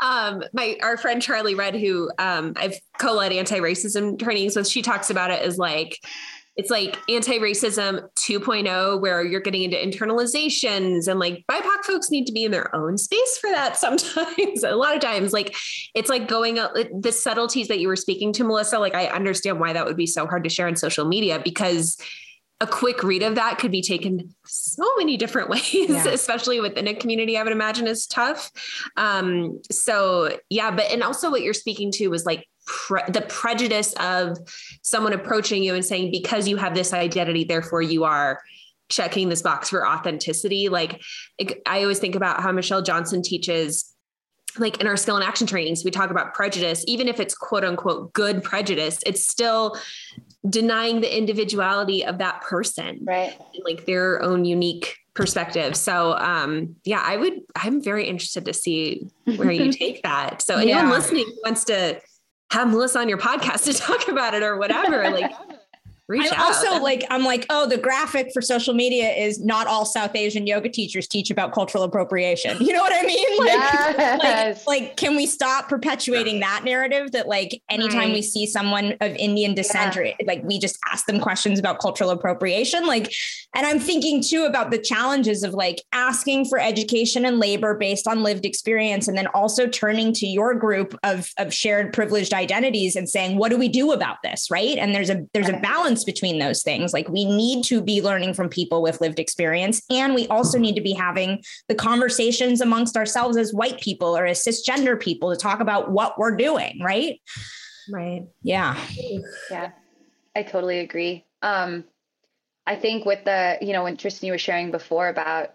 um, my our friend Charlie Red, who um, I've co-led anti-racism trainings with. She talks about it as like it's like anti-racism 2.0 where you're getting into internalizations and like bipoc folks need to be in their own space for that sometimes a lot of times like it's like going up the subtleties that you were speaking to melissa like i understand why that would be so hard to share on social media because a quick read of that could be taken so many different ways, yeah. especially within a community I would imagine is tough. Um, so yeah, but and also what you're speaking to was like pre- the prejudice of someone approaching you and saying because you have this identity, therefore you are checking this box for authenticity. Like it, I always think about how Michelle Johnson teaches like in our Skill in Action trainings, we talk about prejudice, even if it's quote unquote good prejudice, it's still denying the individuality of that person right like their own unique perspective so um yeah i would i'm very interested to see where you take that so anyone yeah. listening wants to have melissa on your podcast to talk about it or whatever like reach I'm out. also like, I'm like, oh, the graphic for social media is not all South Asian yoga teachers teach about cultural appropriation. You know what I mean? Like, yes. like, like, can we stop perpetuating that narrative that like anytime right. we see someone of Indian descent yeah. or like we just ask them questions about cultural appropriation? Like, and I'm thinking too about the challenges of like asking for education and labor based on lived experience, and then also turning to your group of, of shared privileged identities and saying, what do we do about this? Right. And there's a there's a balance balance between those things. Like we need to be learning from people with lived experience. And we also need to be having the conversations amongst ourselves as white people or as cisgender people to talk about what we're doing. Right. Right. Yeah. Yeah. I totally agree. Um, I think with the, you know, when Tristan, you were sharing before about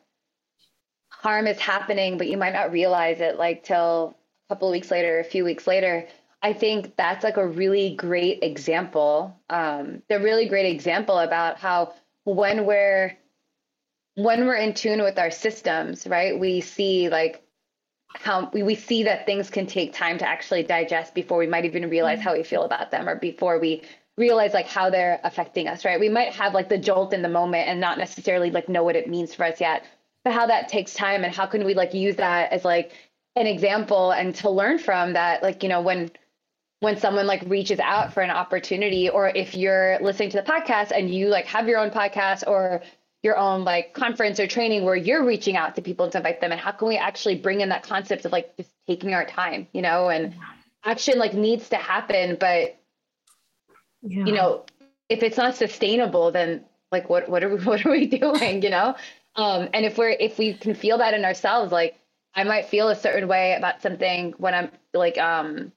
harm is happening, but you might not realize it like till a couple of weeks later, a few weeks later. I think that's like a really great example. Um, the really great example about how when we're when we're in tune with our systems, right? We see like how we, we see that things can take time to actually digest before we might even realize how we feel about them or before we realize like how they're affecting us, right? We might have like the jolt in the moment and not necessarily like know what it means for us yet, but how that takes time and how can we like use that as like an example and to learn from that, like, you know, when when someone like reaches out for an opportunity or if you're listening to the podcast and you like have your own podcast or your own like conference or training where you're reaching out to people to invite them and how can we actually bring in that concept of like just taking our time you know and action like needs to happen but yeah. you know if it's not sustainable then like what what are we what are we doing you know um and if we're if we can feel that in ourselves like i might feel a certain way about something when i'm like um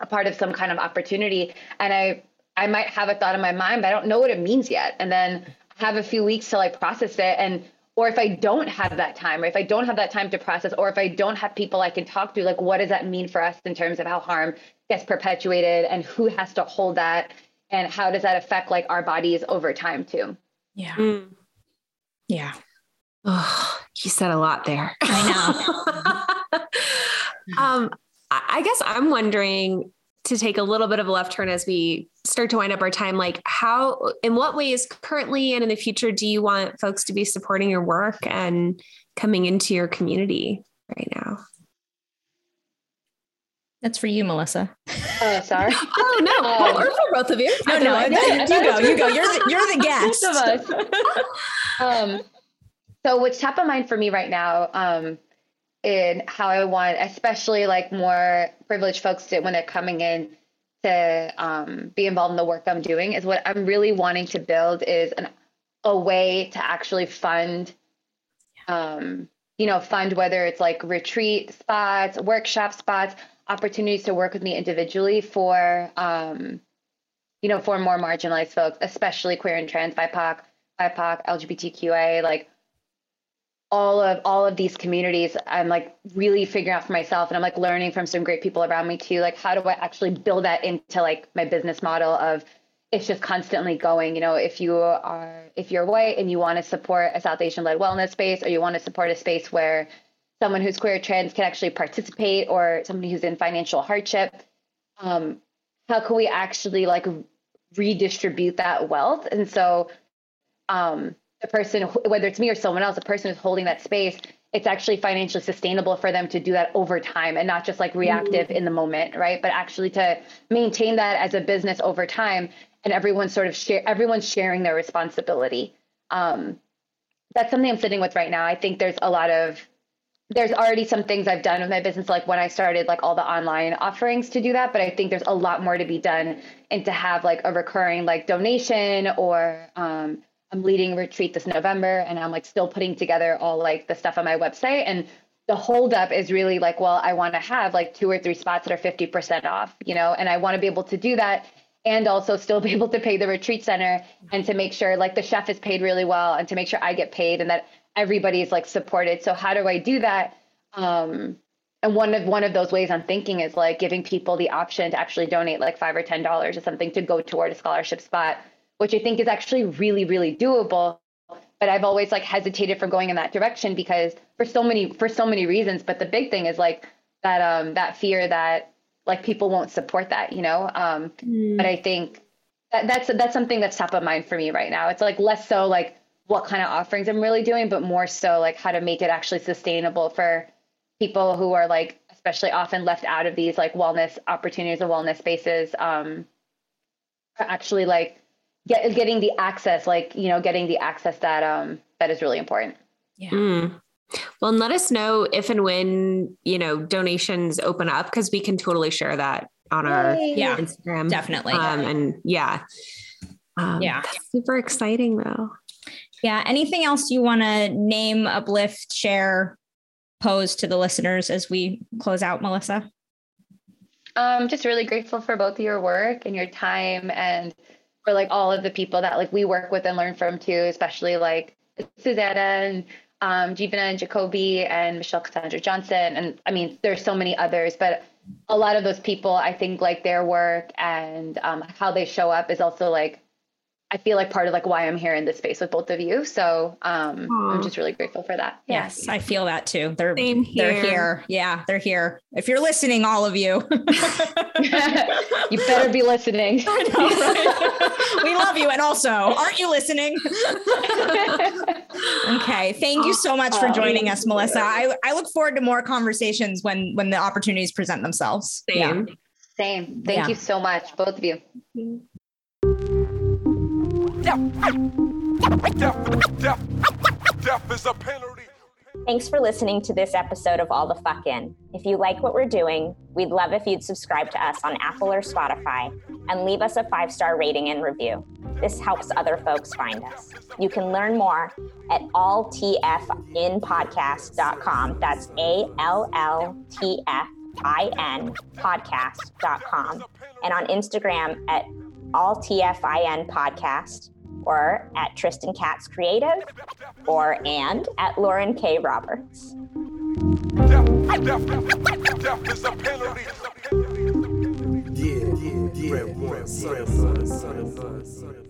a part of some kind of opportunity. And i i might have a thought in my mind but i don't know what it means yet. And then have a few weeks to like process it. And or if i don't have that time or if i don't have that time to process or if i don't have people i can talk to like what does that mean for us in terms of how harm gets perpetuated and who has to hold that? And how does that affect like our bodies over time too? Yeah. Mm. yeah. Oh you said a lot there. I know. Um I guess I'm wondering to take a little bit of a left turn as we start to wind up our time like how in what ways currently and in the future do you want folks to be supporting your work and coming into your community right now? That's for you melissa. Oh sorry. Oh no. Um, or for both of you. No no, no you go you go. You're the, you're the guest. Of us. um so what's top of mind for me right now um in how I want, especially like more privileged folks to, when they're coming in to um, be involved in the work I'm doing is what I'm really wanting to build is an, a way to actually fund, um, you know, fund whether it's like retreat spots, workshop spots, opportunities to work with me individually for, um, you know, for more marginalized folks, especially queer and trans, BIPOC, BIPOC, LGBTQA, like all of all of these communities i'm like really figuring out for myself and i'm like learning from some great people around me too. Like how do i actually build that into like my business model of it's just constantly going you know if you are if you're white and you want to support a south asian led wellness space or you want to support a space where someone who's queer trans can actually participate or somebody who's in financial hardship um, how can we actually like redistribute that wealth? And so um, the person, whether it's me or someone else, the person who's holding that space, it's actually financially sustainable for them to do that over time and not just like reactive mm-hmm. in the moment, right? But actually to maintain that as a business over time and everyone's sort of share, everyone's sharing their responsibility. Um, that's something I'm sitting with right now. I think there's a lot of there's already some things I've done with my business, like when I started like all the online offerings to do that. But I think there's a lot more to be done and to have like a recurring like donation or um, I'm leading retreat this November and I'm like still putting together all like the stuff on my website. And the holdup is really like, well, I want to have like two or three spots that are 50% off, you know, and I want to be able to do that and also still be able to pay the retreat center and to make sure like the chef is paid really well and to make sure I get paid and that everybody is like supported. So how do I do that? Um, and one of one of those ways I'm thinking is like giving people the option to actually donate like five or ten dollars or something to go toward a scholarship spot which I think is actually really, really doable. But I've always like hesitated for going in that direction because for so many for so many reasons. But the big thing is like that um that fear that like people won't support that, you know. Um, mm. But I think that, that's that's something that's top of mind for me right now. It's like less so like what kind of offerings I'm really doing, but more so like how to make it actually sustainable for people who are like especially often left out of these like wellness opportunities or wellness spaces um, actually like get, getting the access, like, you know, getting the access that, um, that is really important. Yeah. Mm. Well, and let us know if and when, you know, donations open up because we can totally share that on our yeah, Instagram. Definitely. Um, and yeah. Um, yeah. Super exciting though. Yeah. Anything else you want to name, uplift, share, pose to the listeners as we close out, Melissa? I'm um, just really grateful for both your work and your time and for like all of the people that like we work with and learn from too, especially like Susanna and um, Jivana and Jacoby and Michelle Cassandra Johnson. And I mean, there's so many others, but a lot of those people, I think like their work and um, how they show up is also like I feel like part of like why I'm here in this space with both of you. So um, I'm just really grateful for that. Yeah. Yes, I feel that too. They're here. they're here. Yeah, they're here. If you're listening, all of you, you better be listening. Know, right? we love you, and also, aren't you listening? okay, thank you so much for joining us, Melissa. I, I look forward to more conversations when when the opportunities present themselves. Same. Yeah. Same. Thank yeah. you so much, both of you. Thanks for listening to this episode of All the Fuck In. If you like what we're doing, we'd love if you'd subscribe to us on Apple or Spotify and leave us a five star rating and review. This helps other folks find us. You can learn more at alltfinpodcast.com. That's A L L T F I N podcast.com. And on Instagram at alltfin podcast or at Tristan Katz Creative, or and at Lauren K. Roberts. Yeah, yeah, yeah.